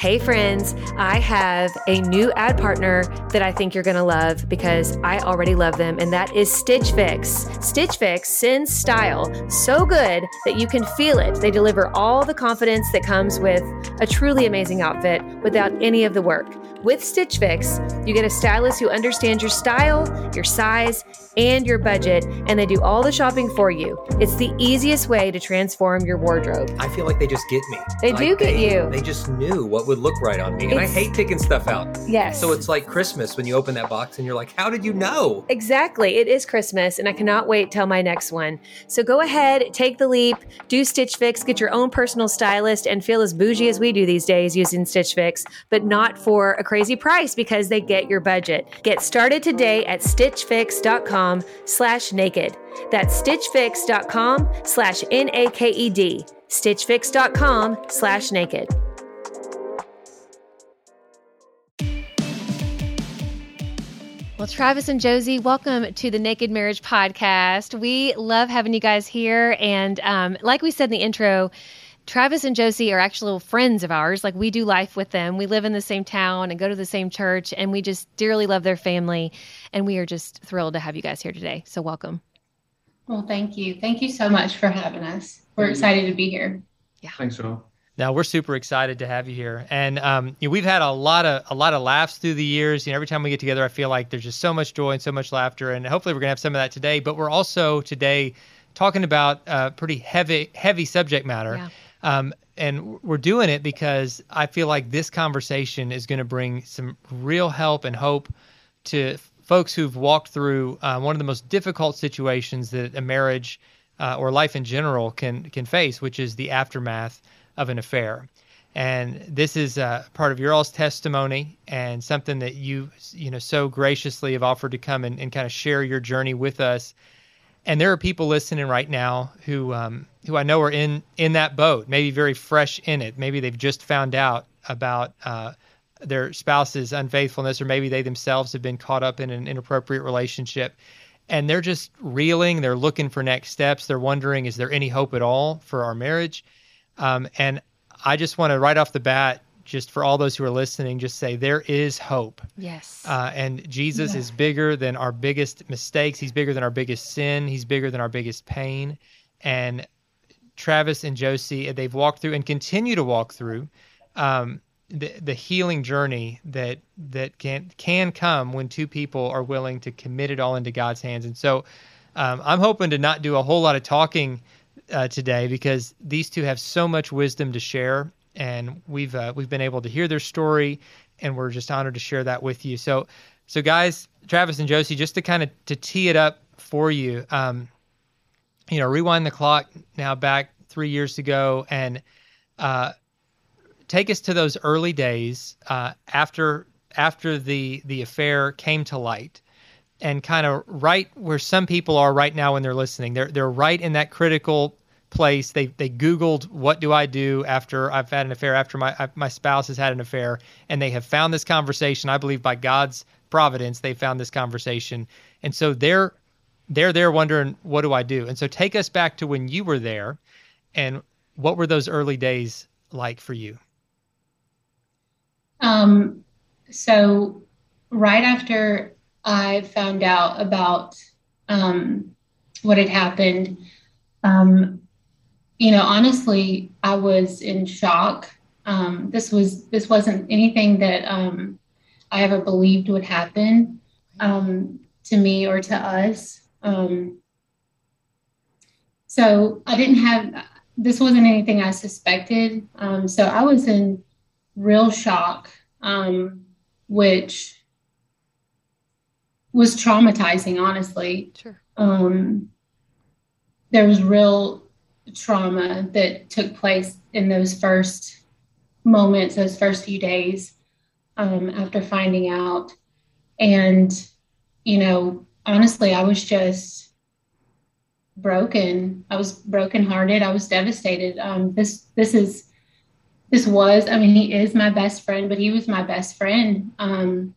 Hey, friends, I have a new ad partner that I think you're going to love because I already love them, and that is Stitch Fix. Stitch Fix sends style so good that you can feel it. They deliver all the confidence that comes with a truly amazing outfit without any of the work. With Stitch Fix, you get a stylist who understands your style, your size, and your budget, and they do all the shopping for you. It's the easiest way to transform your wardrobe. I feel like they just get me. They Like, do get they- you. They just knew what would look right on me, and I hate taking stuff out. Yes. So it's like Christmas when you open that box and you're like, "How did you know?" Exactly. It is Christmas, and I cannot wait till my next one. So go ahead, take the leap, do Stitch Fix, get your own personal stylist, and feel as bougie as we do these days using Stitch Fix, but not for a crazy price because they get your budget. Get started today at stitchfix.com slash naked. That's stitchfix.com slash N-A-K-E-D. stitchfix.com slash naked. Well, Travis and Josie, welcome to the Naked Marriage Podcast. We love having you guys here. And um, like we said in the intro, Travis and Josie are actual friends of ours. Like we do life with them. We live in the same town and go to the same church, and we just dearly love their family. And we are just thrilled to have you guys here today. So, welcome. Well, thank you. Thank you so much for having us. We're excited to be here. Yeah. Thanks, Joel. Now we're super excited to have you here, and um, you know, we've had a lot of a lot of laughs through the years. You know, every time we get together, I feel like there's just so much joy and so much laughter, and hopefully we're gonna have some of that today. But we're also today talking about a pretty heavy heavy subject matter, Yeah. Um, and we're doing it because I feel like this conversation is going to bring some real help and hope to folks who've walked through uh, one of the most difficult situations that a marriage uh, or life in general can can face, which is the aftermath of an affair. And this is uh, part of your all's testimony and something that you you know so graciously have offered to come and, and kind of share your journey with us. And there are people listening right now who um, who I know are in in that boat, maybe very fresh in it. Maybe they've just found out about uh, their spouse's unfaithfulness, or maybe they themselves have been caught up in an inappropriate relationship, and they're just reeling. They're looking for next steps. They're wondering, is there any hope at all for our marriage? Um, and I just want to right off the bat, just for all those who are listening, just say there is hope. Yes. Uh, and Jesus Yeah. is bigger than our biggest mistakes. He's bigger than our biggest sin. He's bigger than our biggest pain. And Travis and Josie, they've walked through and continue to walk through um, the the healing journey that that can can come when two people are willing to commit it all into God's hands. And so, um, I'm hoping to not do a whole lot of talking uh, today because these two have so much wisdom to share, and we've uh, we've been able to hear their story, and we're just honored to share that with you. So, so guys, Travis and Josie, just to kind of to tee it up for you, um, you know, rewind the clock now back three years ago, and uh, take us to those early days uh, after after the the affair came to light and kind of right where some people are right now when they're listening they're they're right in that critical place. They they googled what do i do after i've had an affair after my my spouse has had an affair? And they have found this conversation. I believe by god's providence they found this conversation. And so they're they're there wondering what do i do? And so take us back to when you were there and what were those early days like for you? Um, so, right after I found out about um, what had happened, um, you know, honestly, I was in shock. Um, this was this wasn't anything that um, I ever believed would happen um, to me or to us. Um, so I didn't have this wasn't anything I suspected. Um, so I was in real shock, um, which was traumatizing, honestly. sure. Um, there was real trauma that took place in those first moments, those first few days um, after finding out. And, you know, honestly, I was just broken. I was brokenhearted. I was devastated. Um, this, this is, this was, I mean, he is my best friend, but he was my best friend. Um,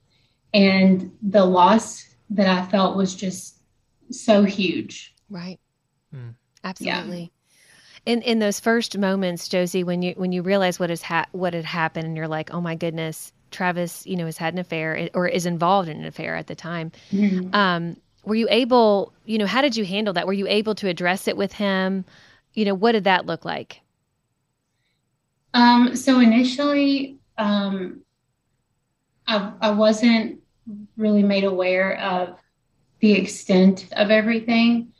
and the loss that I felt was just so huge. Right. Hmm. Absolutely. In in those first moments, Josie, when you when you realize what has ha- what had happened, and you're like, oh my goodness, Travis, you know, has had an affair or is involved in an affair at the time. Mm-hmm. Um, were you able, you know, how did you handle that? Were you able to address it with him? You know, what did that look like? Um, so initially, um, I, I wasn't really made aware of the extent of everything.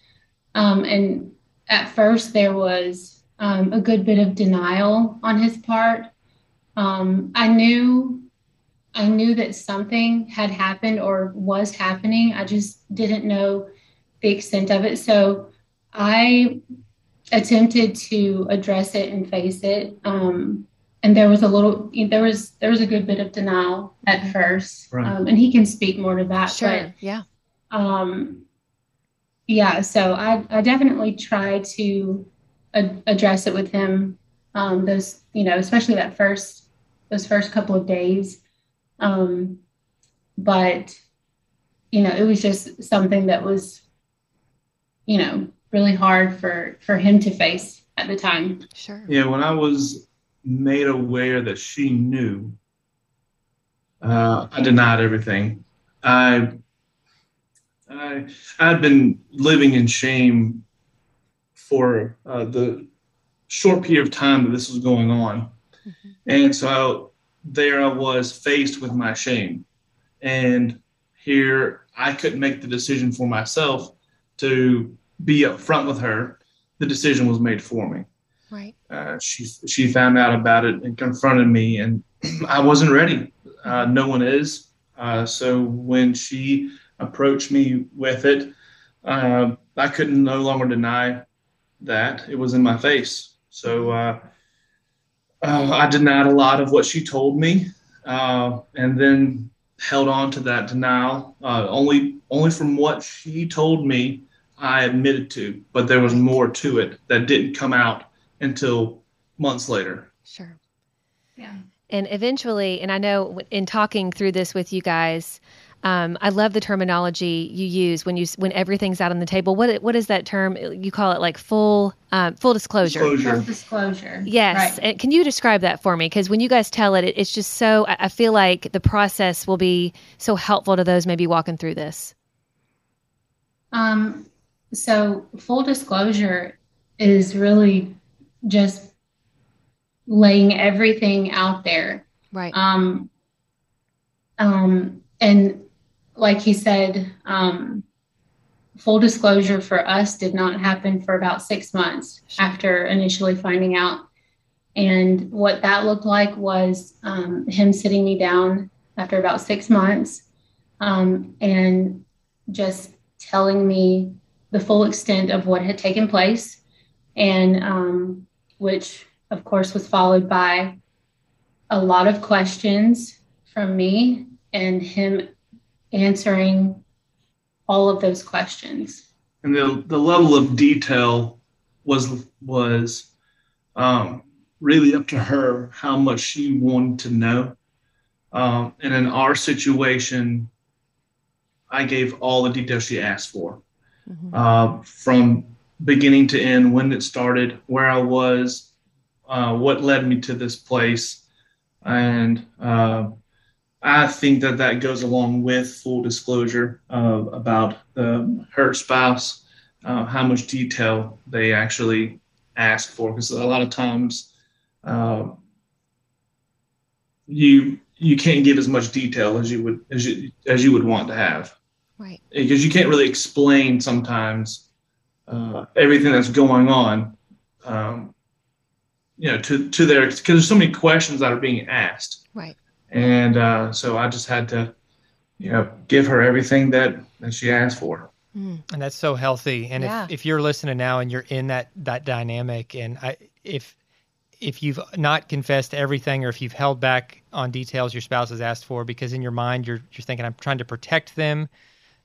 Um, and at first, there was um, a good bit of denial on his part. Um, I knew I knew that something had happened or was happening. I just didn't know the extent of it. So I attempted to address it and face it. Um, and there was a little, there was there was a good bit of denial at first, right. um, and he can speak more to that. Sure. But, yeah. Um, yeah. So I I definitely try to ad- address it with him. Um, those you know, especially that first those first couple of days. Um, but you know, it was just something that was, you know, really hard for for him to face at the time. Sure. Yeah, when I was made aware that she knew, uh, I denied everything. I I I'd been living in shame for uh, the short period of time that this was going on, mm-hmm. and so there I was faced with my shame. And here I couldn't make the decision for myself to be upfront with her. The decision was made for me. Right. Uh, she she found out about it and confronted me, and I wasn't ready. Uh, no one is. Uh, so when she approached me with it, uh, I couldn't no longer deny that it was in my face. So uh, uh, I denied a lot of what she told me, uh, and then held on to that denial. Uh, only, only from what she told me, I admitted to, but there was more to it that didn't come out until months later. Sure. Yeah. And eventually, and I know in talking through this with you guys, um, I love the terminology you use when you when everything's out on the table. What what is that term? You call it like full um, full disclosure. Disclosure. Full disclosure. Yes. Right. And can you describe that for me? Because when you guys tell it, it, it's just so. I feel like the process will be so helpful to those maybe walking through this. Um. So full disclosure is really just laying everything out there. Right. Um. Um. And like he said, um, full disclosure for us did not happen for about six months after initially finding out. And what that looked like was um, him sitting me down after about six months um, and just telling me the full extent of what had taken place, and um, which, of course, was followed by a lot of questions from me and him answering all of those questions. And the, the level of detail was was um, really up to her how much she wanted to know. Um, and in our situation, I gave all the details she asked for, mm-hmm. uh, from beginning to end, when it started, where I was, uh, what led me to this place, and uh, I think that that goes along with full disclosure uh, about the, her spouse, uh, how much detail they actually ask for, because a lot of times uh, you you can't give as much detail as you would as you as you would want to have, right? Because you can't really explain sometimes uh, everything that's going on. Um, you know, to to their because there's so many questions that are being asked. Right and uh, so I just had to, you know, give her everything that that she asked for. Mm. And that's so healthy. And yeah. if, if you're listening now and you're in that that dynamic, and I if if you've not confessed everything or if you've held back on details your spouse has asked for because in your mind you're you're thinking I'm trying to protect them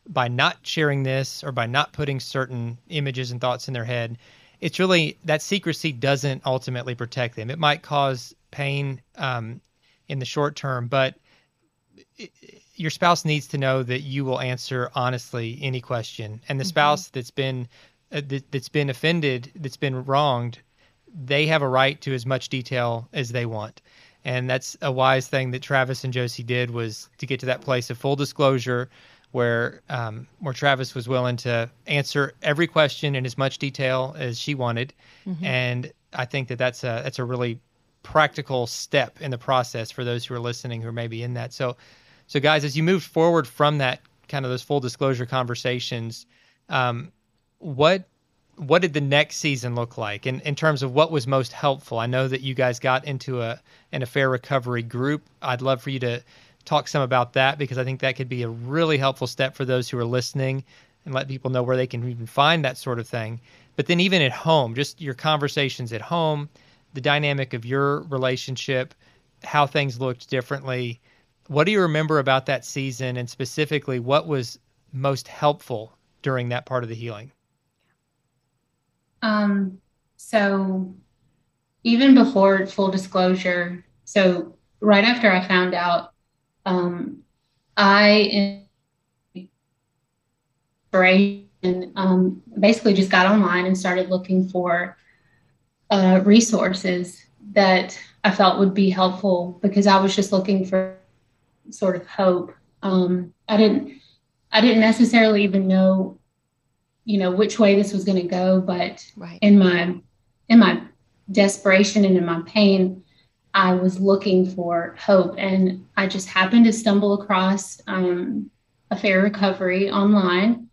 by not sharing this or by not putting certain images and thoughts in their head it's really that secrecy doesn't ultimately protect them it might cause pain um, in the short term, but your spouse needs to know that you will answer honestly any question. And the mm-hmm. spouse that's been uh, that, has been offended, that's been wronged, they have a right to as much detail as they want. And that's a wise thing that Travis and Josie did was to get to that place of full disclosure where um, where Travis was willing to answer every question in as much detail as she wanted, mm-hmm. and I think that that's a that's a really practical step in the process for those who are listening who are maybe in that. So, so guys, as you move forward from that kind of those full disclosure conversations, um, what what did the next season look like in, in terms of what was most helpful? I know that you guys got into a an affair recovery group. I'd love for you to talk some about that because I think that could be a really helpful step for those who are listening and let people know where they can even find that sort of thing. But then even at home, just your conversations at home, the dynamic of your relationship, how things looked differently. What do you remember about that season and specifically what was most helpful during that part of the healing? Um, so even before full disclosure, so right after I found out, um, I um, basically just got online and started looking for uh, resources that I felt would be helpful because I was just looking for sort of hope. Um, I didn't I didn't necessarily even know you know which way this was going to go but right. in my in my desperation and in my pain i was looking for hope and i just happened to stumble across um, fair recovery online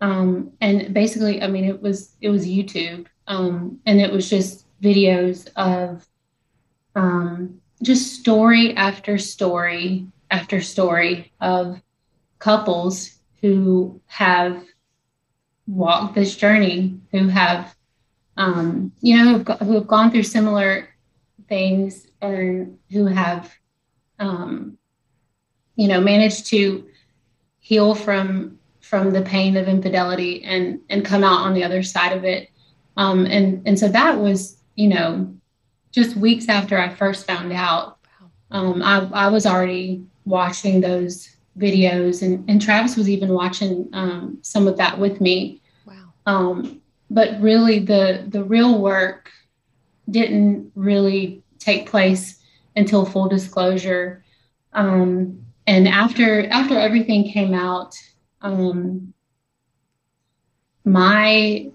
um, and basically i mean it was it was youtube um, and it was just videos of um, just story after story after story of couples who have walked this journey who have um, you know who have, who have, gone through similar things and who have um, you know managed to heal from from the pain of infidelity and and come out on the other side of it um, and and so that was you know just weeks after i first found out um, I, I was already watching those videos, and, and Travis was even watching um, some of that with me. Wow. Um, but really, the the real work didn't really take place until full disclosure. Um, and after after everything came out, um, my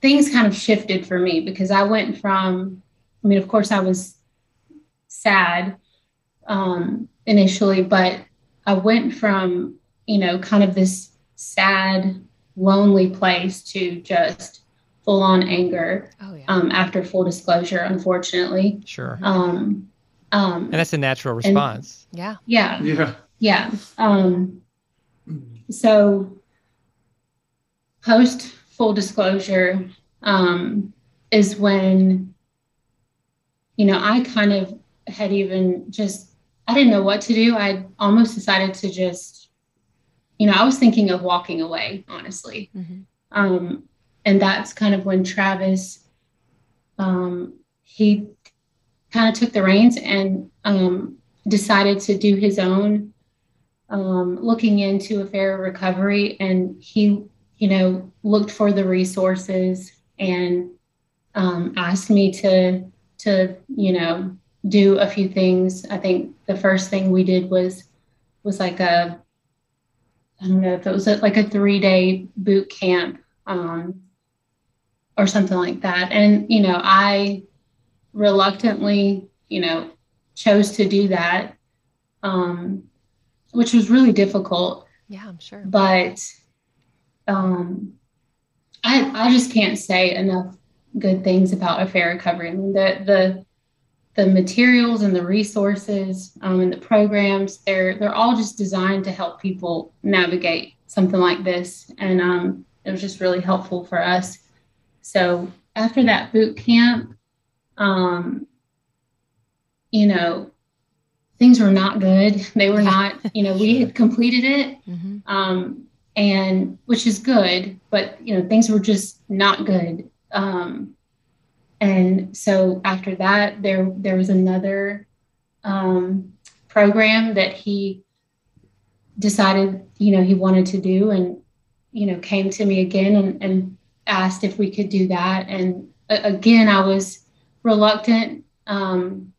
things kind of shifted for me because I went from, I mean, of course, I was sad um, initially, but I went from, you know, kind of this sad, lonely place to just full on anger oh, yeah. um, after full disclosure, unfortunately. Sure. Um, um, and that's a natural response. And, yeah. Yeah. Yeah. Yeah. Um, so post full disclosure um, is when, you know, I kind of had even just I didn't know what to do. I almost decided to just, you know, I was thinking of walking away, honestly. Mm-hmm. Um, and that's kind of when Travis, um, he kind of took the reins and um, decided to do his own um, looking into affair recovery. And he, you know, looked for the resources and um, asked me to, to, you know, do a few things. I think the first thing we did was was like a I don't know if it was a, like a three day boot camp um, or something like that. And you know, I reluctantly, you know, chose to do that, um, which was really difficult. Yeah, I'm sure. But um, I I just can't say enough good things about affair recovery. I mean, the the the materials and the resources um, and the programs they're they're all just designed to help people navigate something like this. And um, it was just really helpful for us. So after that boot camp um, you know things were not good. They were not you know we had completed it. Mm-hmm. um, and which is good but you know things were just not good um, and so after that, there there was another um, program that he decided, you know, he wanted to do, and you know, came to me again and, and asked if we could do that. And uh, again, I was reluctant um,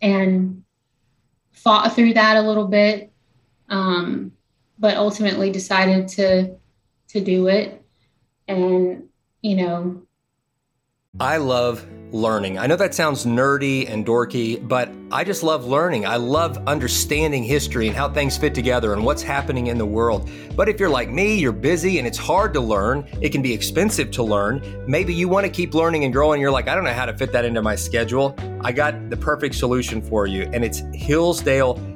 and fought through that a little bit, um, but ultimately decided to to do it. And you know, I love learning. I know that sounds nerdy and dorky, but I just love learning. I love understanding history and how things fit together and what's happening in the world. But if you're like me, you're busy and it's hard to learn, it can be expensive to learn. Maybe you want to keep learning and growing. You're like, I don't know how to fit that into my schedule. I got the perfect solution for you, and it's Hillsdale.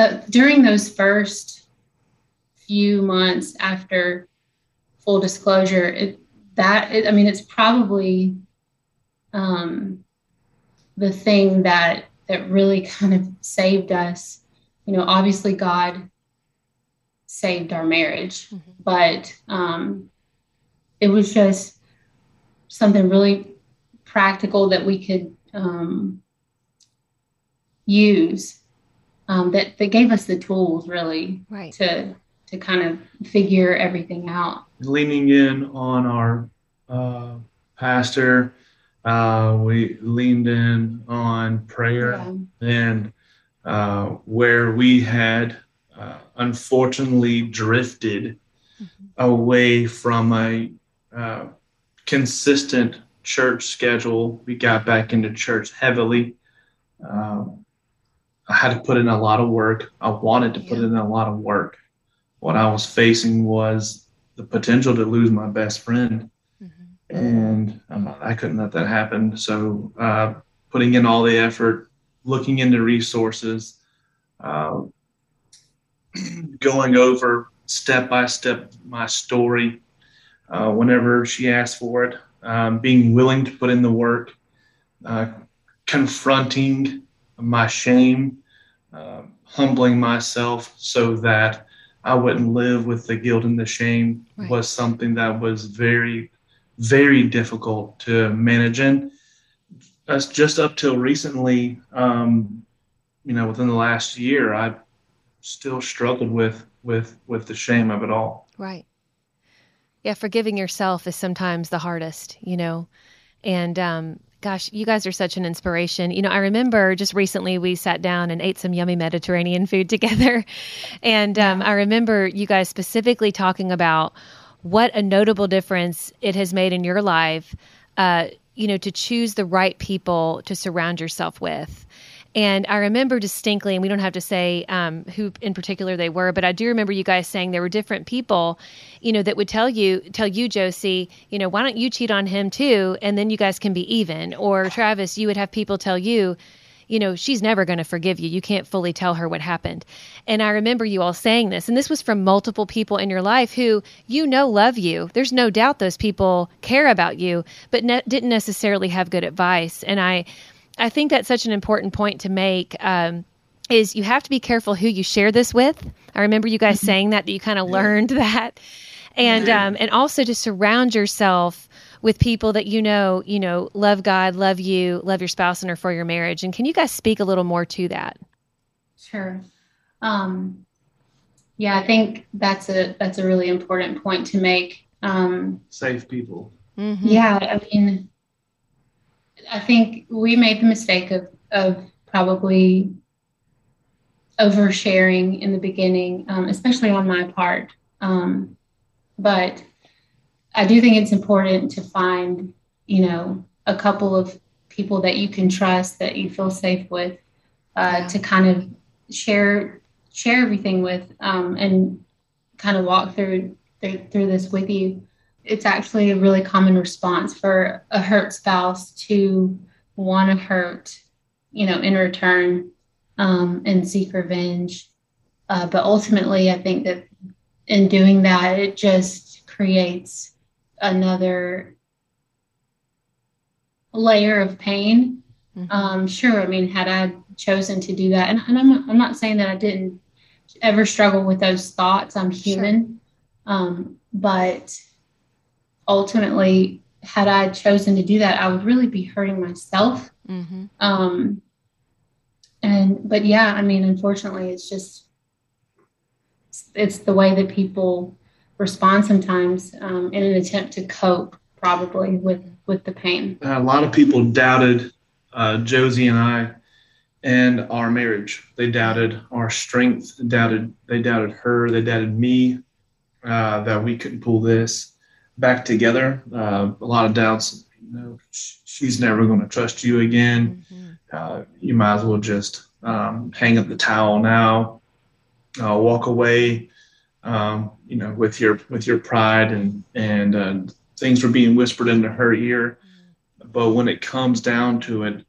The during those first few months after full disclosure, it, that it, I mean, it's probably um, the thing that that really kind of saved us. You know, obviously God saved our marriage, mm-hmm. but um, it was just something really practical that we could um, use um, that that gave us the tools really right. to to kind of figure everything out. Leaning in on our uh, pastor, uh, we leaned in on prayer, yeah. and uh, where we had uh, unfortunately drifted mm-hmm. away from a uh, consistent church schedule, we got back into church heavily. Um, I had to put in a lot of work. I wanted to yeah. put in a lot of work. What I was facing was the potential to lose my best friend. Mm-hmm. And um, I couldn't let that happen. So, uh, putting in all the effort, looking into resources, uh, going over step by step my story uh, whenever she asked for it, um, being willing to put in the work, uh, confronting my shame, uh, humbling myself so that I wouldn't live with the guilt and the shame right. was something that was very, very difficult to manage. And that's just up till recently, um, you know, within the last year, I still struggled with with with the shame of it all. Right. Yeah, forgiving yourself is sometimes the hardest, you know. And um, Gosh, you guys are such an inspiration. You know, I remember just recently we sat down and ate some yummy Mediterranean food together. And um, I remember you guys specifically talking about what a notable difference it has made in your life. Uh, you know, to choose the right people to surround yourself with. And I remember distinctly, and we don't have to say um, who in particular they were, but I do remember you guys saying there were different people, you know, that would tell you, tell you, Josie, you know, why don't you cheat on him too, and then you guys can be even. Or Travis, you would have people tell you, you know, she's never going to forgive you. You can't fully tell her what happened. And I remember you all saying this, and this was from multiple people in your life who you know love you. There's no doubt those people care about you, but ne- didn't necessarily have good advice. And I, I think that's such an important point to make. Um, is you have to be careful who you share this with. I remember you guys saying that that you kind of yeah. learned that, and um, and also to surround yourself with people that you know, you know, love God, love you, love your spouse, and are for your marriage. And can you guys speak a little more to that? Sure. Um, yeah, I think that's a that's a really important point to make. Um, Safe people. Mm-hmm. Yeah, I mean, I think we made the mistake of of probably oversharing in the beginning, um, especially on my part. Um, but I do think it's important to find, you know, a couple of people that you can trust that you feel safe with uh, yeah. to kind of share share everything with um, and kind of walk through, through through this with you. It's actually a really common response for a hurt spouse to want to hurt, you know, in return um, and seek revenge. Uh, but ultimately, I think that in doing that, it just creates another layer of pain. Mm-hmm. Um, sure, I mean, had I chosen to do that, and, and, I'm not, I'm not saying that I didn't ever struggle with those thoughts. I'm human, sure. um, but ultimately, had I chosen to do that, I would really be hurting myself. Mm-hmm. Um, and but yeah, I mean, unfortunately, it's just it's the way that people respond sometimes um, in an attempt to cope probably with with the pain a lot of people doubted uh, josie and i and our marriage they doubted our strength doubted they doubted her they doubted me uh, that we couldn't pull this back together uh, a lot of doubts you know she's never going to trust you again mm-hmm. Uh, you might as well just um, hang up the towel now uh, walk away um, you know, with your with your pride and and uh, things were being whispered into her ear. But when it comes down to it,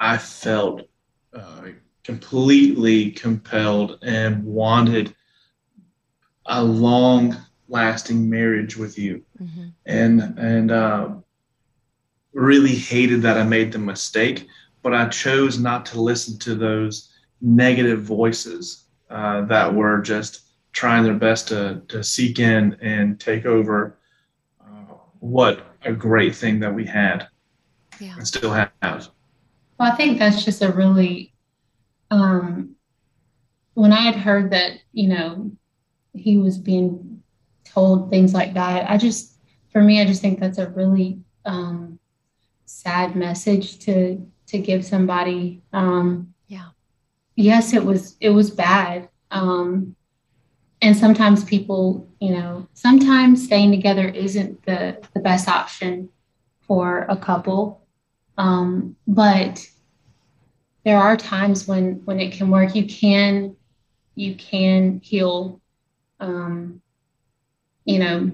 I felt uh, completely compelled and wanted a long lasting marriage with you, mm-hmm. and and uh, really hated that I made the mistake. But I chose not to listen to those negative voices uh, that were just trying their best to, to seek in and take over uh, what a great thing that we had yeah. and still have. Well, I think that's just a really, um, when I had heard that, you know, he was being told things like that, I just, for me, I just think that's a really um, sad message to to give somebody. Um, yeah. Yes, it was it was bad. Um, and sometimes people, you know, sometimes staying together isn't the, the best option for a couple. Um, but there are times when when it can work. You can you can heal. Um, you know,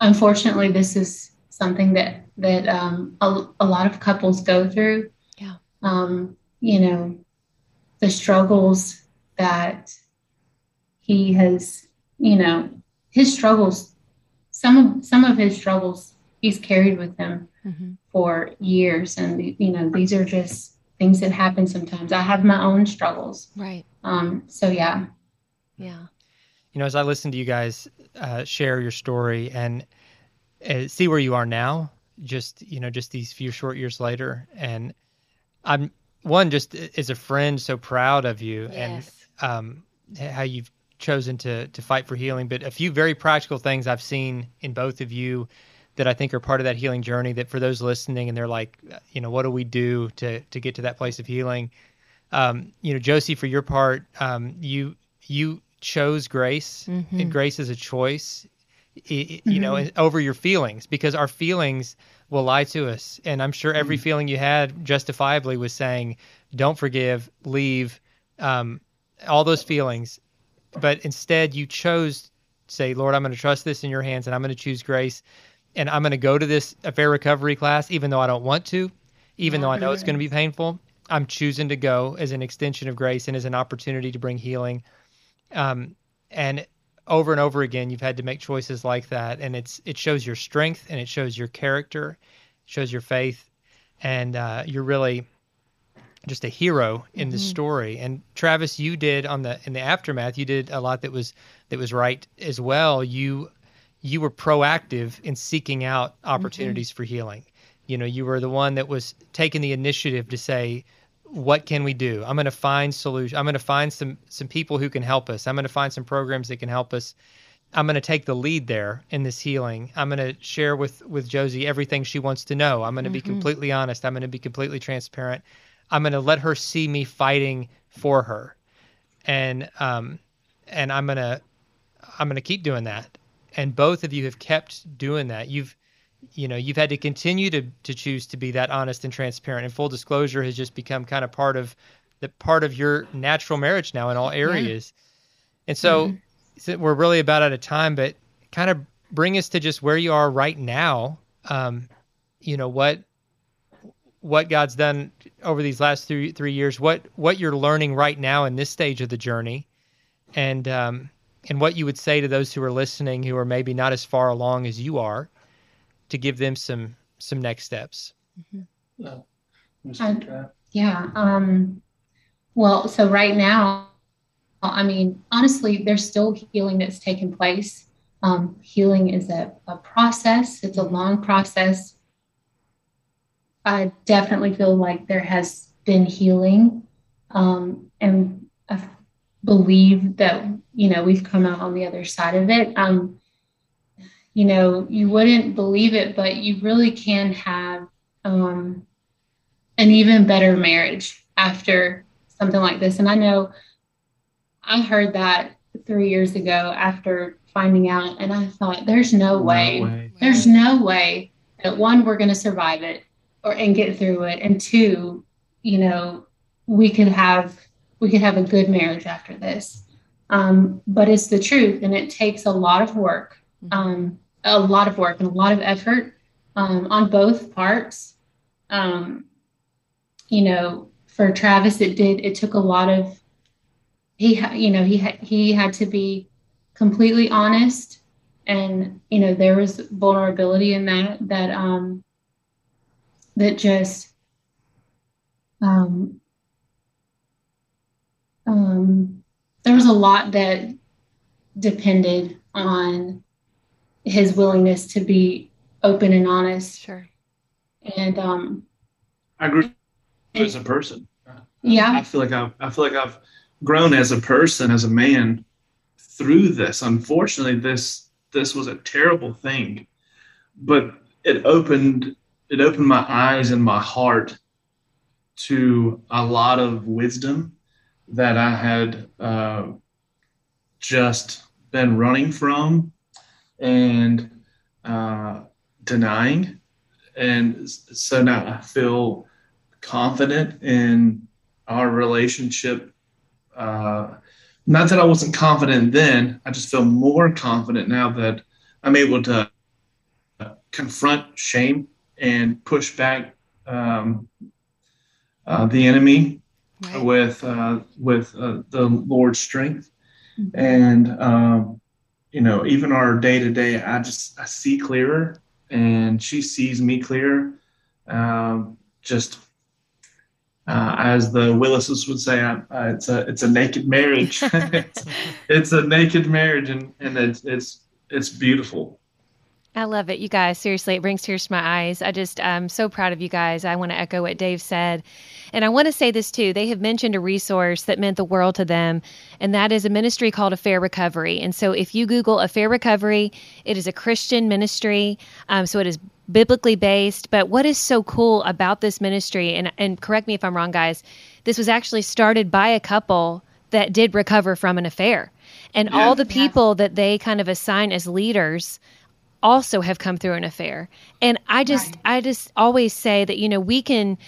unfortunately, this is something that that um, a, a lot of couples go through. Yeah. Um, you know, the struggles that he has, you know, his struggles, some of some of his struggles he's carried with him mm-hmm. for years. And you know, these are just things that happen sometimes. I have my own struggles. Right. Um, so yeah. Yeah. You know, as I listen to you guys uh, share your story and uh, see where you are now, just you know, just these few short years later, and I'm one just as a friend so proud of you yes. and um, how you've chosen to to fight for healing, but a few very practical things I've seen in both of you that I think are part of that healing journey. That for those listening and they're like, you know, what do we do to to get to that place of healing? Um, you know, Josie, for your part, um, you you chose grace, mm-hmm. and grace is a choice. you know, mm-hmm. over your feelings because our feelings will lie to us. And I'm sure every mm-hmm. feeling you had justifiably was saying, don't forgive, leave, um, all those feelings. But instead, you chose say, Lord, I'm going to trust this in your hands and I'm going to choose grace. And I'm going to go to this affair recovery class, even though I don't want to, even though I know it's going to be painful. I'm choosing to go as an extension of grace and as an opportunity to bring healing. Um, and over and over again, you've had to make choices like that, and it's it shows your strength and it shows your character, shows your faith, and uh, you're really just a hero in the mm-hmm. story. And Travis, you did on the in the aftermath, you did a lot that was that was right as well. You you were proactive in seeking out opportunities mm-hmm. for healing. You know, you were the one that was taking the initiative to say, what can we do? I'm going to find solution. I'm going to find some some people who can help us. I'm going to find some programs that can help us. I'm going to take the lead there in this healing. I'm going to share with with Josie everything she wants to know. I'm going to mm-hmm. be completely honest. I'm going to be completely transparent. I'm going to let her see me fighting for her, and um, and I'm going to I'm going to keep doing that. And both of you have kept doing that. You've you know you've had to continue to to choose to be that honest and transparent. And full disclosure has just become kind of part of the part of your natural marriage now in all areas. Yeah. and so, mm-hmm. so, we're really about out of time but kind of bring us to just where you are right now. Um, you know what what god's done over these last three three years what what you're learning right now in this stage of the journey. And um, and what you would say to those who are listening who are maybe not as far along as you are to give them some some next steps. Mm-hmm. Uh, yeah. Um, well, so right now, I mean, honestly, there's still healing that's taking place. Um, healing is a, a process. It's a long process. I definitely feel like there has been healing, um, and I believe that you know we've come out on the other side of it. Um, you know, you wouldn't believe it, but you really can have um, an even better marriage after something like this. And I know I heard that three years ago after finding out, and I thought, there's no, no way, way, there's no way that one, we're going to survive it or and get through it, and two, you know, we could have we could have a good marriage after this. Um, but it's the truth, and it takes a lot of work. Mm-hmm. Um, a lot of work and a lot of effort um, on both parts. Um, you know, for Travis, it did. It took a lot of. He, you know, he had he had to be completely honest, and you know, there was vulnerability in that that um that just um um there was a lot that depended on his willingness to be open and honest. Sure. And um I grew as a person. Yeah. I feel like I've I feel like I've grown as a person, as a man through this. Unfortunately, this this was a terrible thing. But it opened it opened my eyes and my heart to a lot of wisdom that I had uh, just been running from and uh, denying. And so now I feel confident in our relationship. Uh, not that I wasn't confident then, I just feel more confident now that I'm able to confront shame and push back um, uh, the enemy right. with uh, with uh, the Lord's strength, mm-hmm. and um, you know, even our day to day, I just I see clearer, and she sees me clearer. Um, just uh, as the Willises would say, uh, it's a it's a naked marriage. it's, it's, a naked marriage, and and it's it's it's beautiful. I love it, you guys. Seriously, it brings tears to my eyes. I just, I'm so proud of you guys. I want to echo what Dave said. And I want to say this too. They have mentioned a resource that meant the world to them, and that is a ministry called Affair Recovery. And so if you Google Affair Recovery, it is a Christian ministry. Um, so it is biblically based. But what is so cool about this ministry, and, and correct me if I'm wrong, guys, this was actually started by a couple that did recover from an affair. And Yeah. all the Yeah. people that they kind of assign as leaders also have come through an affair. And I just Right. I just always say that you know we can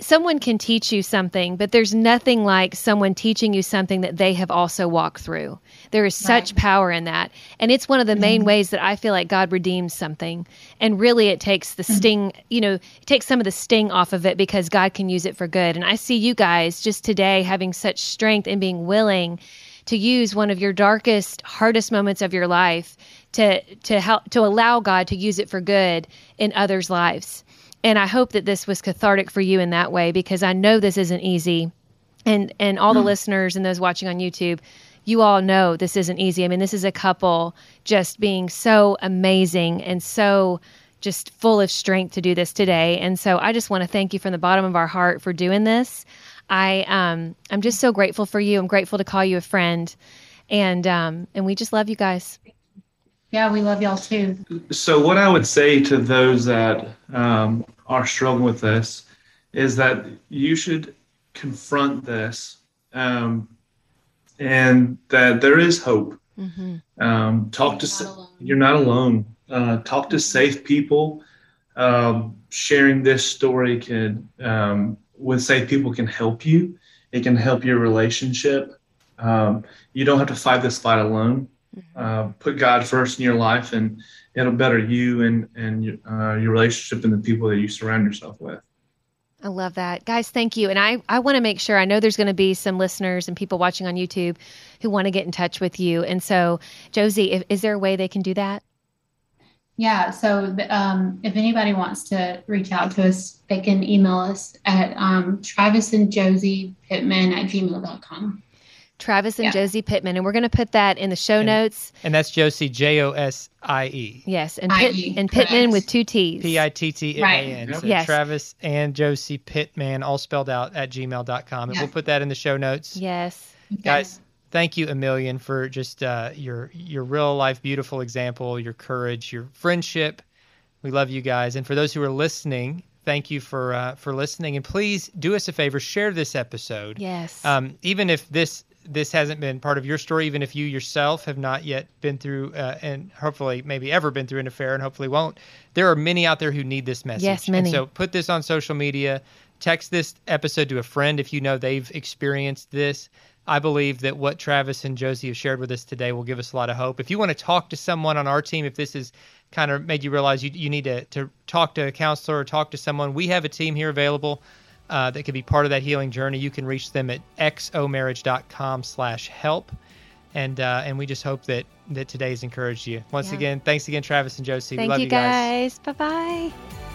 someone can teach you something, but there's nothing like someone teaching you something that they have also walked through. There is such Right. power in that. And it's one of the main mm-hmm. ways that I feel like God redeems something. And really it takes the mm-hmm. sting, you know, it takes some of the sting off of it because God can use it for good. And I see you guys just today having such strength and being willing to use one of your darkest, hardest moments of your life to to help to allow God to use it for good in others' lives. And I hope that this was cathartic for you in that way because I know this isn't easy. And and all the listeners and those watching on YouTube, you all know this isn't easy. I mean, this is a couple just being so amazing and so just full of strength to do this today. And so I just want to thank you from the bottom of our heart for doing this. I um I'm just so grateful for you. I'm grateful to call you a friend. And um and we just love you guys. Yeah, we love y'all too. So, what I would say to those that um, are struggling with this is that you should confront this um, and that there is hope. Um, talk to, You're not sa- alone. you're not alone. Uh, talk to safe people. Um, sharing this story can, um, with safe people, can help you. It can help your relationship. Um, you don't have to fight this fight alone uh, put God first in your life, and it'll better you and and your, uh, your relationship and the people that you surround yourself with. I love that. Guys, thank you. And I, I want to make sure, I know there's going to be some listeners and people watching on YouTube who want to get in touch with you. And so, Josie, if, is there a way they can do that? Yeah, so um, if anybody wants to reach out to us, they can email us at um, Travis and Josie Pittman at gmail.com. Travis and Yeah. Josie Pittman. And we're going to put that in the show And- notes. And that's Josie, J O S I E. Yes. And, Pitt, IE, and Pittman correct. with two T's. P I T T M A N. Right. So Yes. Travis and Josie Pittman, all spelled out at gmail.com. And Yeah. we'll put that in the show notes. Yes. Guys, thank you a million for just uh, your your real life beautiful example, your courage, your friendship. We love you guys. And for those who are listening, thank you for uh, for listening. And please do us a favor, share this episode. Yes. Um, even if this this hasn't been part of your story, even if you yourself have not yet been through uh, and hopefully maybe ever been through an affair and hopefully won't, there are many out there who need this message. Yes, many. And so put this on social media, text this episode to a friend if you know they've experienced this. I believe that what Travis and Josie have shared with us today will give us a lot of hope. If you want to talk to someone on our team, if this has kind of made you realize you, you need to, to talk to a counselor or talk to someone, we have a team here available uh, that could be part of that healing journey. You can reach them at xomarriage.com slash help. And, uh, and we just hope that, that today's encouraged you. Once Yeah. again, thanks again, Travis and Josie. we Thank love you you guys. guys. Bye bye.